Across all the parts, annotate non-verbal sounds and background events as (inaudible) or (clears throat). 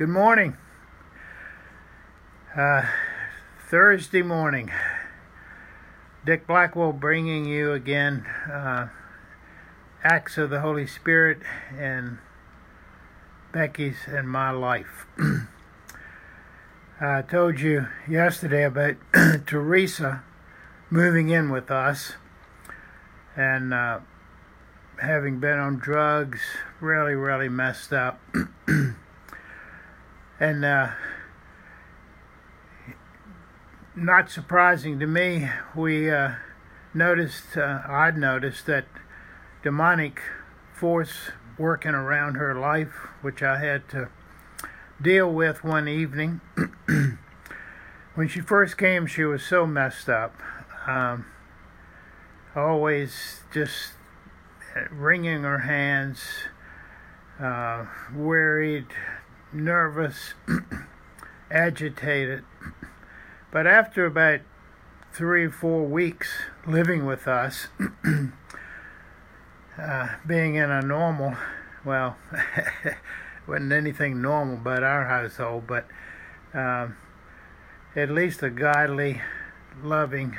Good morning. Uh, Thursday morning. Dick Blackwell bringing you again uh, Acts of the Holy Spirit and Becky's and my life. (clears throat) I told you yesterday about (clears throat) Teresa moving in with us and uh, having been on drugs, really, really messed up. (clears throat) and uh, not surprising to me, we uh, noticed, uh, I'd noticed that demonic force working around her life, which I had to deal with one evening. (clears throat) when she first came, she was so messed up. Um, always just wringing her hands, uh, worried, nervous, (clears throat) agitated. But after about three four weeks living with us, (clears throat) uh, being in a normal, well, (laughs) wasn't anything normal but our household, but um, at least a godly, loving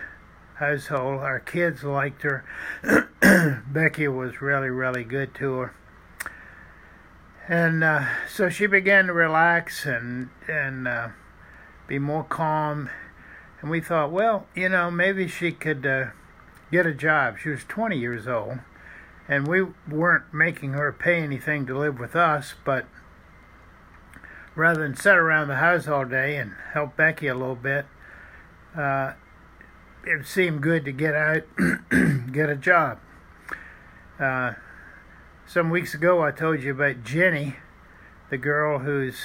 household. Our kids liked her. (clears throat) Becky was really, really good to her. And uh, so she began to relax and and uh, be more calm. And we thought, well, you know, maybe she could uh, get a job. She was 20 years old, and we weren't making her pay anything to live with us, but rather than sit around the house all day and help Becky a little bit, uh, it seemed good to get out, (clears throat) get a job. Uh, some weeks ago, I told you about Jenny, the girl whose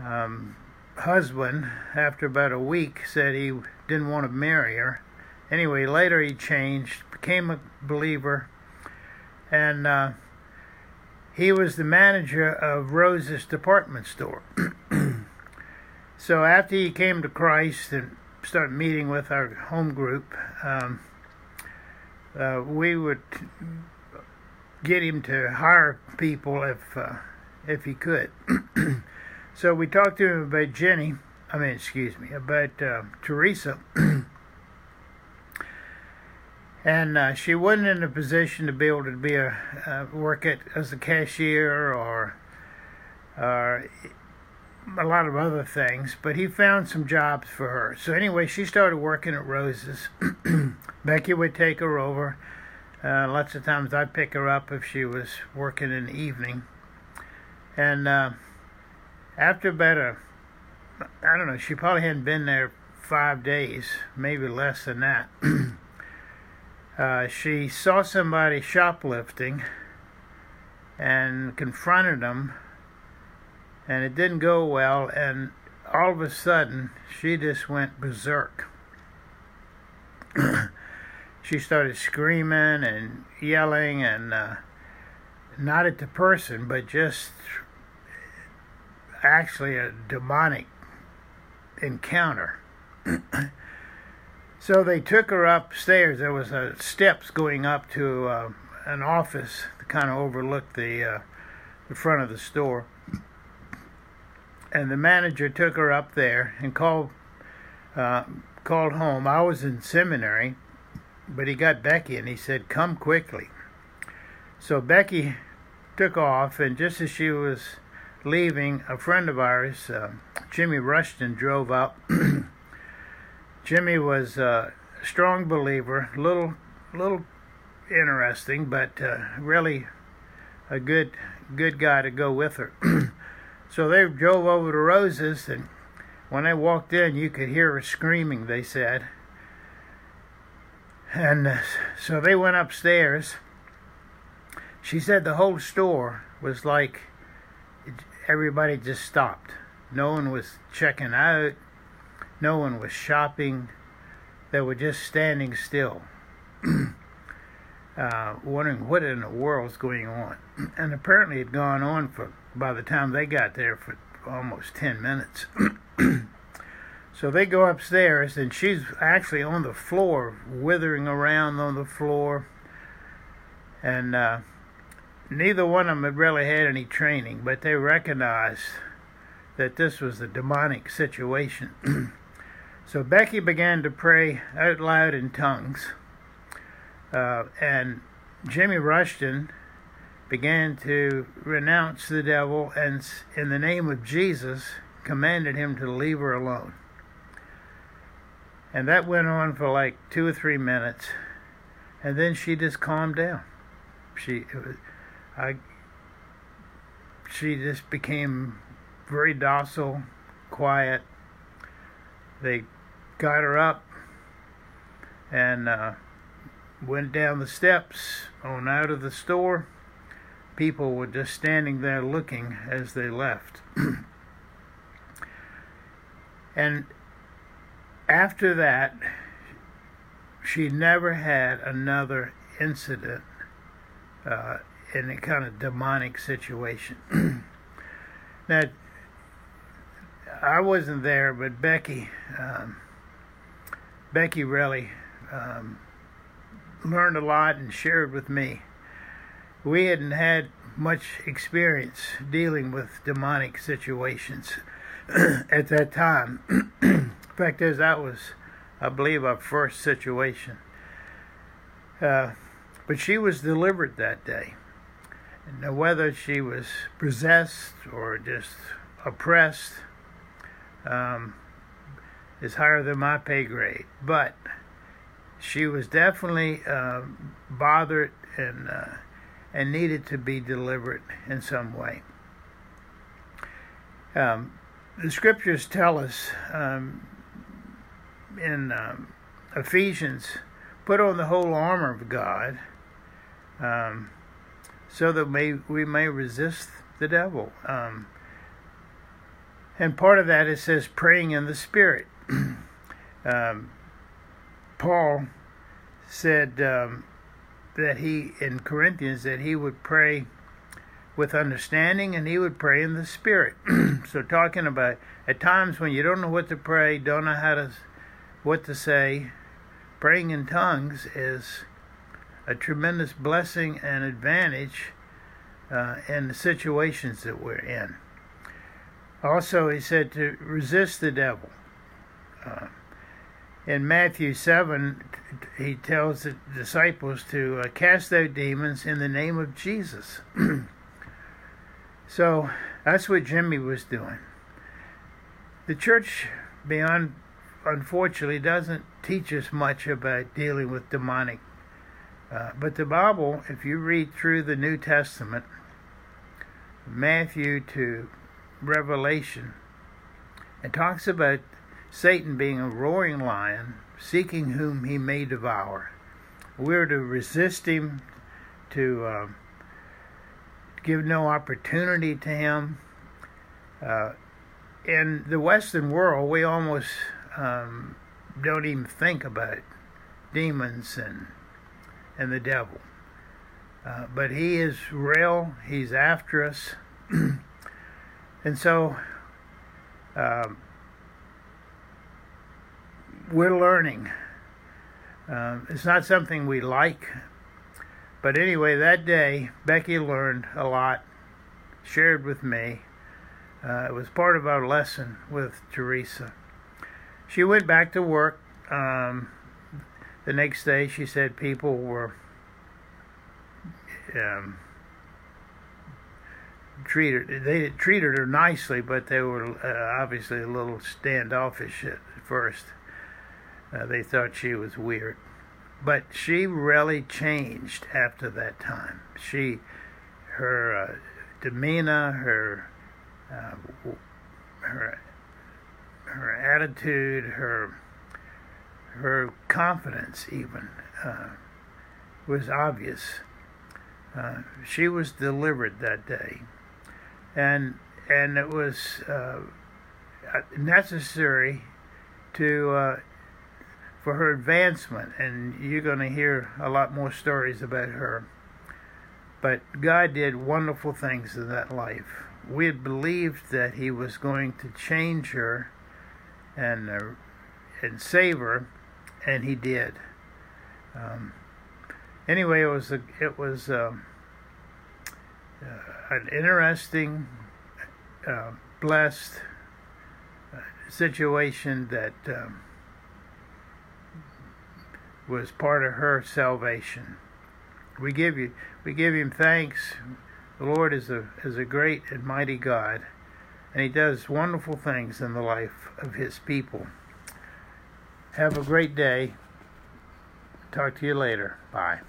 um, husband, after about a week, said he didn't want to marry her. Anyway, later he changed, became a believer, and uh, he was the manager of Rose's department store. (clears throat) so after he came to Christ and started meeting with our home group, um, uh, we would get him to hire people if uh, if he could. (clears throat) so we talked to him about Jenny. I mean, excuse me, about uh, Teresa. (clears throat) and uh, she wasn't in a position to be able to be a uh, work at as a cashier or or a lot of other things. But he found some jobs for her. So anyway, she started working at Rose's. (clears throat) Becky would take her over uh, lots of times I'd pick her up if she was working in the evening. And uh, after about a, I don't know, she probably hadn't been there five days, maybe less than that. (clears throat) uh, she saw somebody shoplifting and confronted them, and it didn't go well. And all of a sudden, she just went berserk. (clears throat) she started screaming and yelling and uh, not at the person, but just actually a demonic encounter. (clears throat) so they took her upstairs. There was uh, steps going up to uh, an office to kind of overlook the uh, the front of the store. And the manager took her up there and called uh, called home. I was in seminary but he got Becky and he said, Come quickly. So Becky took off, and just as she was leaving, a friend of ours, uh, Jimmy Rushton, drove up. (clears throat) Jimmy was a strong believer, little, little interesting, but uh, really a good, good guy to go with her. (clears throat) so they drove over to Rose's, and when they walked in, you could hear her screaming. They said, and uh, so they went upstairs. She said the whole store was like everybody just stopped. No one was checking out, no one was shopping. They were just standing still, (clears throat) uh, wondering what in the world's going on. (clears throat) And apparently, it had gone on for by the time they got there for almost 10 minutes. (clears throat) So they go upstairs, and she's actually on the floor, withering around on the floor. And uh, neither one of them had really had any training, but they recognized that this was a demonic situation. (clears throat) so Becky began to pray out loud in tongues, uh, and Jimmy Rushton began to renounce the devil and, in the name of Jesus, commanded him to leave her alone. And that went on for like two or three minutes, and then she just calmed down. She, was, I, she just became very docile, quiet. They got her up and uh, went down the steps on out of the store. People were just standing there looking as they left. (clears throat) and after that, she never had another incident uh, in a kind of demonic situation. (clears throat) now, I wasn't there, but Becky, um, Becky really um, learned a lot and shared with me. We hadn't had much experience dealing with demonic situations (clears throat) at that time. (clears throat) Fact, is that was, I believe, our first situation. Uh, but she was delivered that day. Now, whether she was possessed or just oppressed um, is higher than my pay grade. But she was definitely uh, bothered and uh, and needed to be delivered in some way. Um, the scriptures tell us um, in um, Ephesians, put on the whole armor of God, um, so that may, we may resist the devil. Um, and part of that it says praying in the Spirit. (clears throat) Um, Paul said um, that he in Corinthians that he would pray with understanding and he would pray in the spirit. (clears throat) so talking about at times when you don't know what to pray, don't know how to what to say, praying in tongues is a tremendous blessing and advantage uh, in the situations that we're in. Also, he said to resist the devil. Uh, in Matthew 7, he tells the disciples to uh, cast out demons in the name of Jesus. (clears throat) so that's what Jimmy was doing. The church, beyond unfortunately, doesn't teach us much about dealing with demonic. Uh, but the Bible, if you read through the New Testament, Matthew to Revelation, it talks about Satan being a roaring lion, seeking whom he may devour. We're to resist him, to uh, give no opportunity to him. Uh, in the Western world, we almost um, don't even think about demons and and the devil. Uh, but he is real. He's after us, (clears throat) and so um, we're learning. Uh, it's not something we like, but anyway, that day Becky learned a lot, shared with me. Uh, it was part of our lesson with Teresa. She went back to work. Um, the next day, she said people were um, treated. They treated her nicely, but they were uh, obviously a little standoffish at first. Uh, they thought she was weird. But she really changed after that time. She, her uh, demeanor, her, uh, her, her attitude, her, her confidence, even, uh, was obvious. Uh, she was delivered that day, and and it was uh, necessary to for her advancement, and you're going to hear a lot more stories about her. But God did wonderful things in that life. We had believed that He was going to change her and uh, and save her, and He did. Um, anyway, it was a, it was um, uh, an interesting, uh, blessed uh, situation that um, was part of her salvation. We give you, we give him thanks. The Lord is a is a great and mighty God, and He does wonderful things in the life of His people. Have a great day. Talk to you later. Bye.